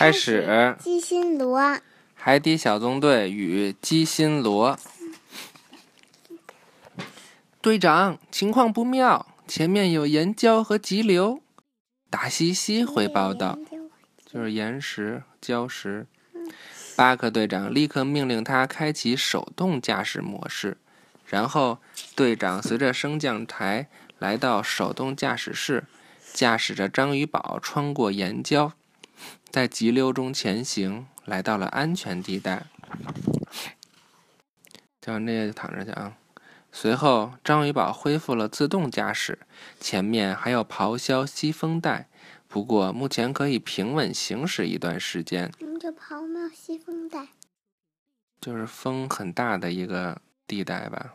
开始。鸡心螺。海底小纵队与鸡心螺。队长，情况不妙，前面有岩礁和急流。达西西回报道：“就是岩石、礁石。”巴克队长立刻命令他开启手动驾驶模式，然后队长随着升降台来到手动驾驶室，驾驶着章鱼堡穿过岩礁，在急流中前行，来到了安全地带。叫那些躺着去啊！随后，章鱼堡恢复了自动驾驶，前面还有咆哮西风带。不过，目前可以平稳行驶一段时间。什么叫咆哮西风带？就是风很大的一个地带吧。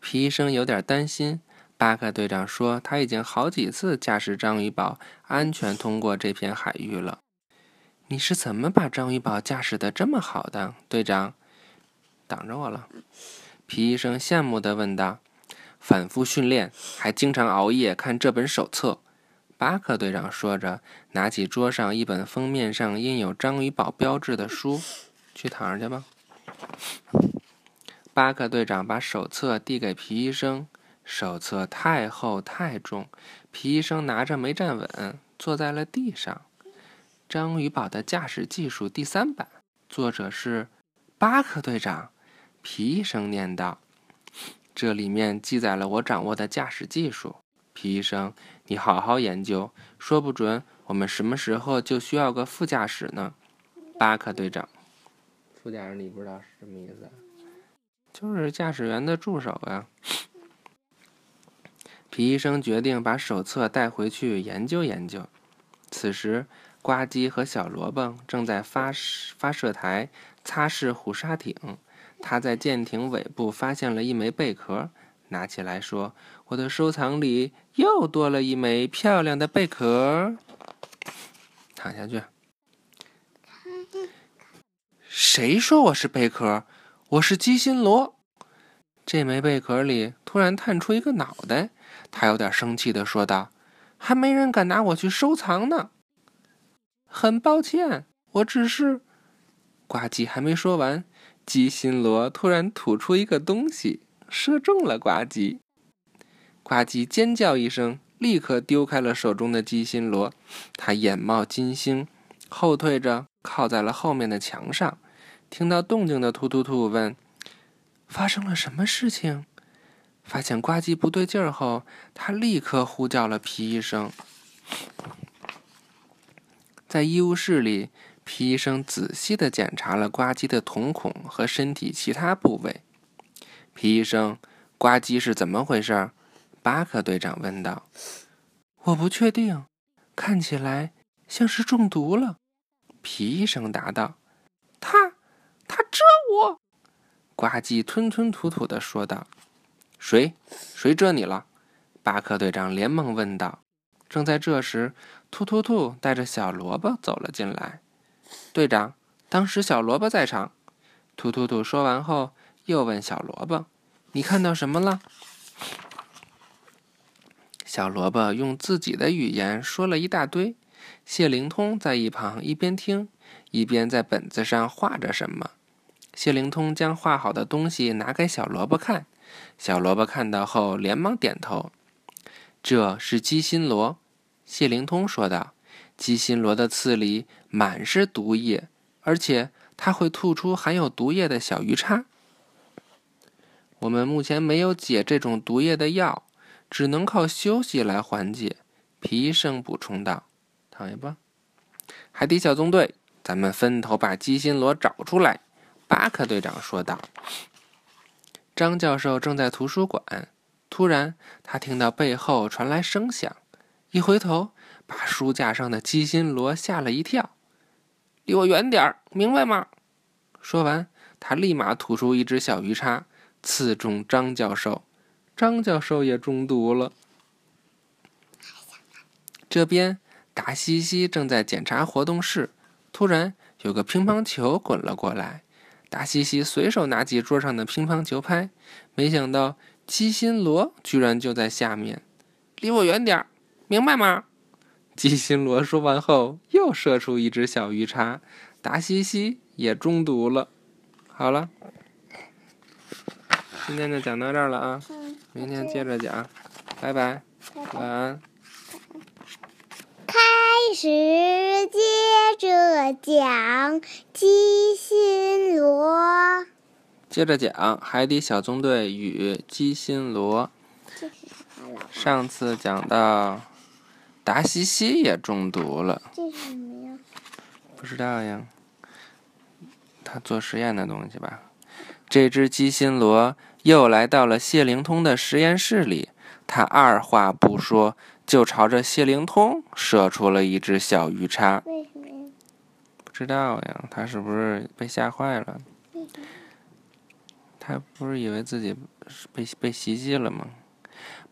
皮医生有点担心。巴克队长说，他已经好几次驾驶章鱼堡安全通过这片海域了。你是怎么把章鱼堡驾驶的这么好的，队长？挡着我了。皮医生羡慕地问道：“反复训练，还经常熬夜看这本手册。”巴克队长说着，拿起桌上一本封面上印有章鱼堡标志的书，去躺上去吧。巴克队长把手册递给皮医生，手册太厚太重，皮医生拿着没站稳，坐在了地上。章鱼堡的驾驶技术第三版，作者是巴克队长。皮医生念道：“这里面记载了我掌握的驾驶技术。”皮医生，你好好研究，说不准我们什么时候就需要个副驾驶呢。巴克队长，副驾驶你不知道是什么意思？就是驾驶员的助手呀。皮医生决定把手册带回去研究研究。此时，呱唧和小萝卜正在发发射台擦拭虎鲨艇，他在舰艇尾部发现了一枚贝壳。拿起来说：“我的收藏里又多了一枚漂亮的贝壳。”躺下去。谁说我是贝壳？我是鸡心螺。这枚贝壳里突然探出一个脑袋，他有点生气的说道：“还没人敢拿我去收藏呢。”很抱歉，我只是……呱唧还没说完，鸡心螺突然吐出一个东西。射中了呱唧，呱唧尖叫一声，立刻丢开了手中的鸡心螺。他眼冒金星，后退着靠在了后面的墙上。听到动静的突突兔问：“发生了什么事情？”发现呱唧不对劲儿后，他立刻呼叫了皮医生。在医务室里，皮医生仔细的检查了呱唧的瞳孔和身体其他部位。皮医生，呱唧是怎么回事？巴克队长问道。我不确定，看起来像是中毒了。皮医生答道。他，他蛰我！呱唧吞吞吐吐的说道。谁？谁蛰你了？巴克队长连忙问道。正在这时，突突兔带着小萝卜走了进来。队长，当时小萝卜在场。突突兔说完后。又问小萝卜：“你看到什么了？”小萝卜用自己的语言说了一大堆。谢灵通在一旁一边听，一边在本子上画着什么。谢灵通将画好的东西拿给小萝卜看，小萝卜看到后连忙点头：“这是鸡心螺。”谢灵通说道：“鸡心螺的刺里满是毒液，而且它会吐出含有毒液的小鱼叉。”我们目前没有解这种毒液的药，只能靠休息来缓解。皮医生补充道：“躺下吧，海底小纵队，咱们分头把鸡心螺找出来。”巴克队长说道。张教授正在图书馆，突然他听到背后传来声响，一回头，把书架上的鸡心螺吓了一跳。“离我远点儿，明白吗？”说完，他立马吐出一只小鱼叉。刺中张教授，张教授也中毒了。这边，达西西正在检查活动室，突然有个乒乓球滚了过来。达西西随手拿起桌上的乒乓球拍，没想到鸡心罗居然就在下面。离我远点儿，明白吗？鸡心罗说完后，又射出一只小鱼叉，达西西也中毒了。好了，今天就讲到这儿了啊，嗯，明天接着讲，拜拜晚安。开始接着讲鸡心螺，接着讲《海底小纵队与鸡心螺》。上次讲到达西西也中毒了，这是什么呀？不知道呀，他做实验的东西吧？这只鸡心螺又来到了谢灵通的实验室里，他二话不说就朝着谢灵通射出了一只小鱼叉。为什么呀？不知道呀，他是不是被吓坏了？他不是以为自己被被袭击了吗？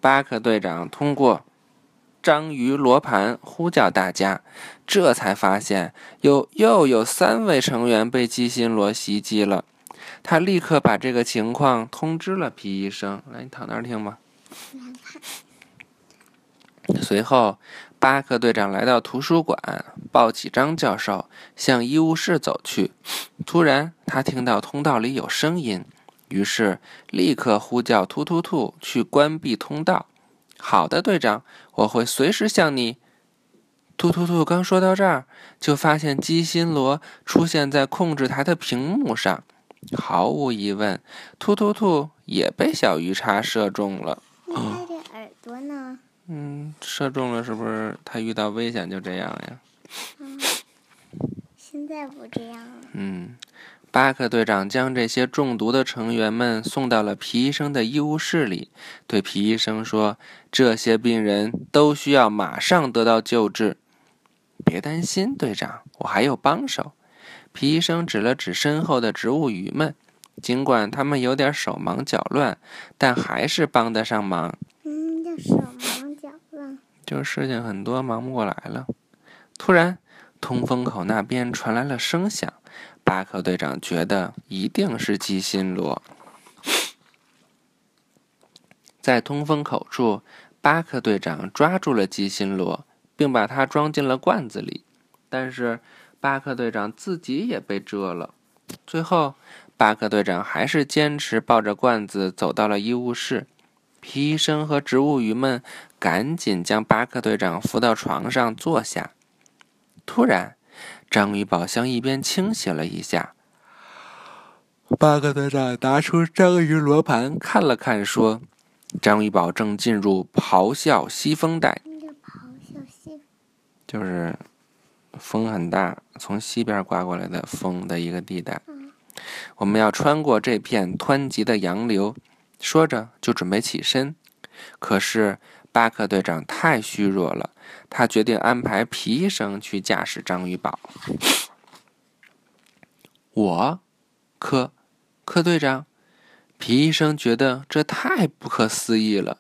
巴克队长通过章鱼罗盘呼叫大家，这才发现有又有三位成员被鸡心罗袭击了。他立刻把这个情况通知了皮医生。来，你躺那儿听吧。随后，巴克队长来到图书馆，抱起张教授向医务室走去。突然，他听到通道里有声音，于是立刻呼叫突突兔去关闭通道。好的，队长，我会随时向你。突突兔刚说到这儿，就发现鸡心螺出现在控制台的屏幕上。毫无疑问，突突兔也被小鱼叉射中了。嗯，射中了，是不是他遇到危险就这样呀？嗯，现在不这样了。嗯，巴克队长将这些中毒的成员们送到了皮医生的医务室里，对皮医生说：“这些病人都需要马上得到救治。”别担心，队长，我还有帮手。皮医生指了指身后的植物鱼们，尽管他们有点手忙脚乱，但还是帮得上忙。嗯，叫手忙。就是事情很多，忙不过来了。突然，通风口那边传来了声响，巴克队长觉得一定是鸡心螺。在通风口处，巴克队长抓住了鸡心螺，并把它装进了罐子里。但是，巴克队长自己也被蛰了。最后，巴克队长还是坚持抱着罐子走到了医务室。皮医生和植物鱼们赶紧将巴克队长扶到床上坐下。突然，章鱼宝箱一边倾斜了一下。巴克队长拿出章鱼罗盘看了看，说：“章鱼宝正进入咆哮西风带，咆哮西就是风很大，从西边刮过来的风的一个地带。嗯我们要穿过这片湍急的洋流。”说着就准备起身，可是巴克队长太虚弱了，他决定安排皮医生去驾驶章鱼堡。我，科，科队长，皮医生觉得这太不可思议了。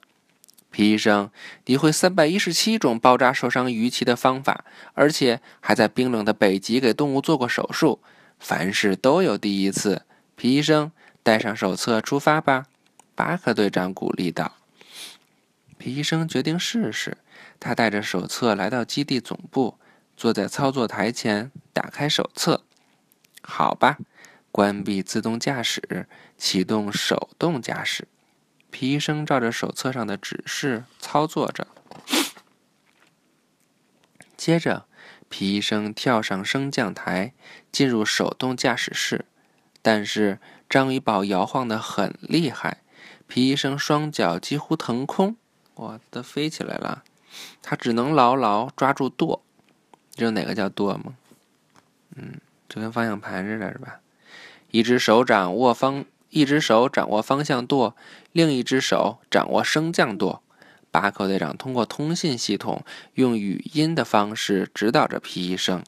皮医生，你会三百一十七种包扎受伤鱼鳍的方法，而且还在冰冷的北极给动物做过手术。凡事都有第一次。皮医生，带上手册出发吧。巴克队长鼓励道。皮医生决定试试。他带着手册来到基地总部，坐在操作台前，打开手册。好吧，关闭自动驾驶，启动手动驾驶。皮医生照着手册上的指示操作着。接着，皮医生跳上升降台，进入手动驾驶室。但是章鱼宝摇晃得很厉害，皮医生双脚几乎腾空，哇，都飞起来了。他只能牢牢抓住舵。你知道哪个叫舵吗？嗯，就跟方向盘似的，是吧？一只手掌握方，一只手掌握方向舵，另一只手掌握升降舵。巴克队长通过通信系统，用语音的方式指导着皮医生。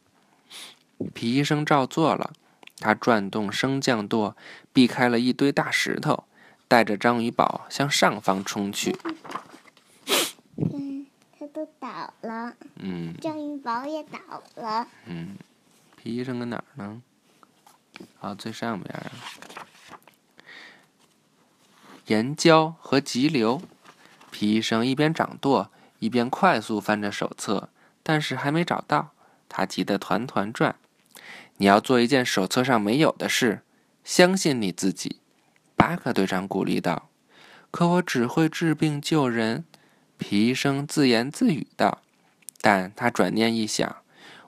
皮医生照做了。他转动升降舵，避开了一堆大石头，带着章鱼堡向上方冲去。嗯，它都倒了，嗯章鱼堡也倒了。嗯，皮医生搁哪儿呢？啊，最上边儿。岩礁和急流，皮医生一边掌舵，一边快速翻着手册。但是还没找到，他急得团团转。你要做一件手册上没有的事，相信你自己。巴克队长鼓励道。可我只会治病救人，皮医生自言自语道。但他转念一想，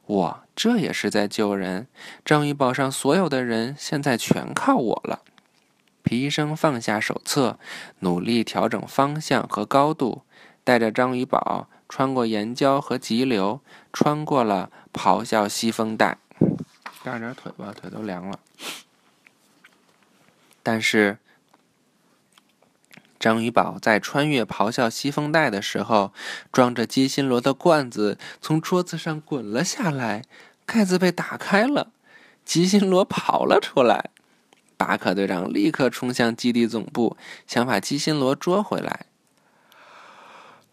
我这也是在救人。章鱼堡上所有的人现在全靠我了。皮医生放下手册，努力调整方向和高度，带着章鱼堡穿过岩礁和急流，穿过了咆哮西风带。干点腿吧，腿都凉了。但是，章鱼宝在穿越咆哮西风带的时候，装着鸡心螺的罐子从桌子上滚了下来，盖子被打开了，鸡心螺跑了出来。巴克队长立刻冲向基地总部，想把鸡心螺捉回来。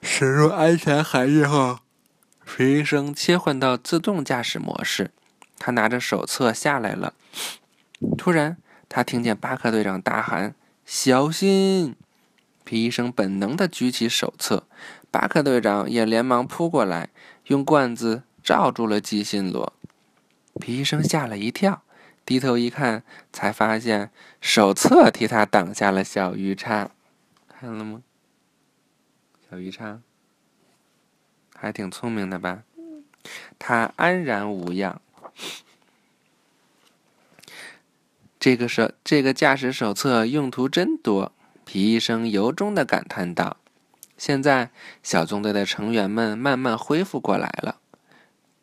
驶入安全海域后，皮医生切换到自动驾驶模式。他拿着手册下来了。突然，他听见巴克队长大喊：“小心！”皮医生本能地举起手册，巴克队长也连忙扑过来，用罐子罩住了鸡心螺。皮医生吓了一跳，低头一看，才发现手册替他挡下了小鱼叉。看了吗？小鱼叉还挺聪明的吧？他安然无恙。这个手，这个驾驶手册用途真多，皮医生由衷的感叹道。现在，小纵队的成员们慢慢恢复过来了。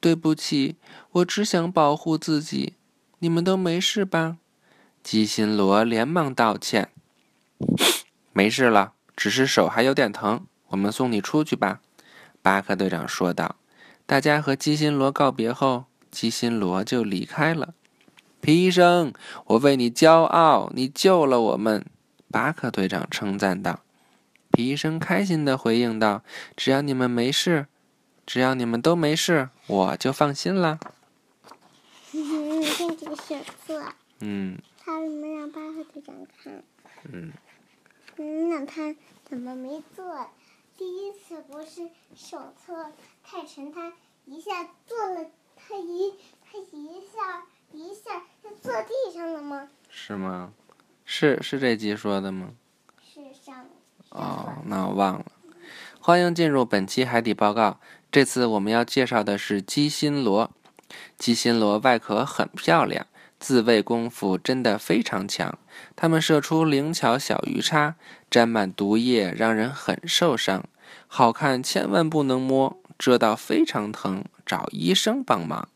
对不起，我只想保护自己。你们都没事吧？鸡心螺连忙道歉。没事了，只是手还有点疼。我们送你出去吧，巴克队长说道。大家和鸡心螺告别后。鸡心螺就离开了。皮医生，我为你骄傲，你救了我们。巴克队长称赞道。皮医生开心的回应道：“只要你们没事，只要你们都没事，我就放心了。”你看这个手册。嗯。他让巴克队长看？嗯。嗯，那他怎么没做？第一次不是手册太沉，他一下做了。他一他一下一下就坐地上了吗？是吗？是是这集说的吗？是上。哦，那我忘了。欢迎进入本期海底报告。这次我们要介绍的是鸡心螺。鸡心螺外壳很漂亮，自卫功夫真的非常强。它们射出灵巧小鱼叉，沾满毒液，让人很受伤。好看，千万不能摸，蛰到非常疼。找医生帮忙。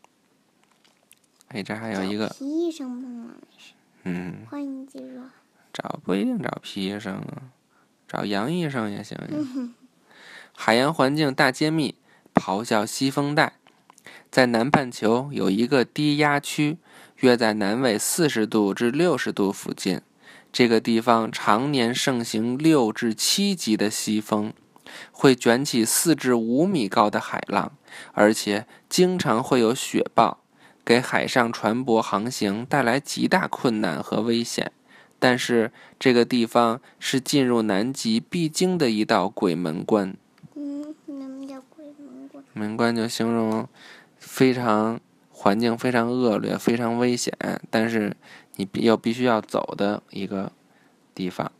哎，这还有一个。皮医生帮忙。嗯。欢迎进入。找不一定找皮医生啊，找杨医生也行呀。海洋环境大揭秘：咆哮西风带。在南半球有一个低压区，约在南纬四十度至六十度附近。这个地方常年盛行六至七级的西风。会卷起四至五米高的海浪，而且经常会有雪暴，给海上船舶航行带来极大困难和危险。但是这个地方是进入南极必经的一道鬼门关。嗯，什么叫鬼门关？门关就形容非常环境非常恶劣、非常危险，但是你又必须要走的一个地方。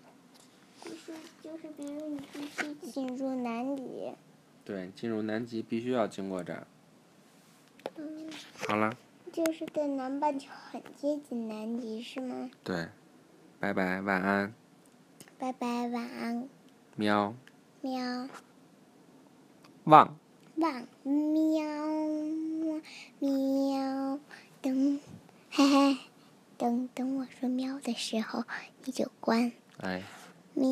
进入南极。对，进入南极必须要经过这儿。嗯。好了。就是在南半球很接近南极，是吗？对。拜拜，晚安。拜拜，晚安。喵。喵。汪。汪喵喵，等，嘿嘿，等等我说喵的时候，你就关。哎。喵。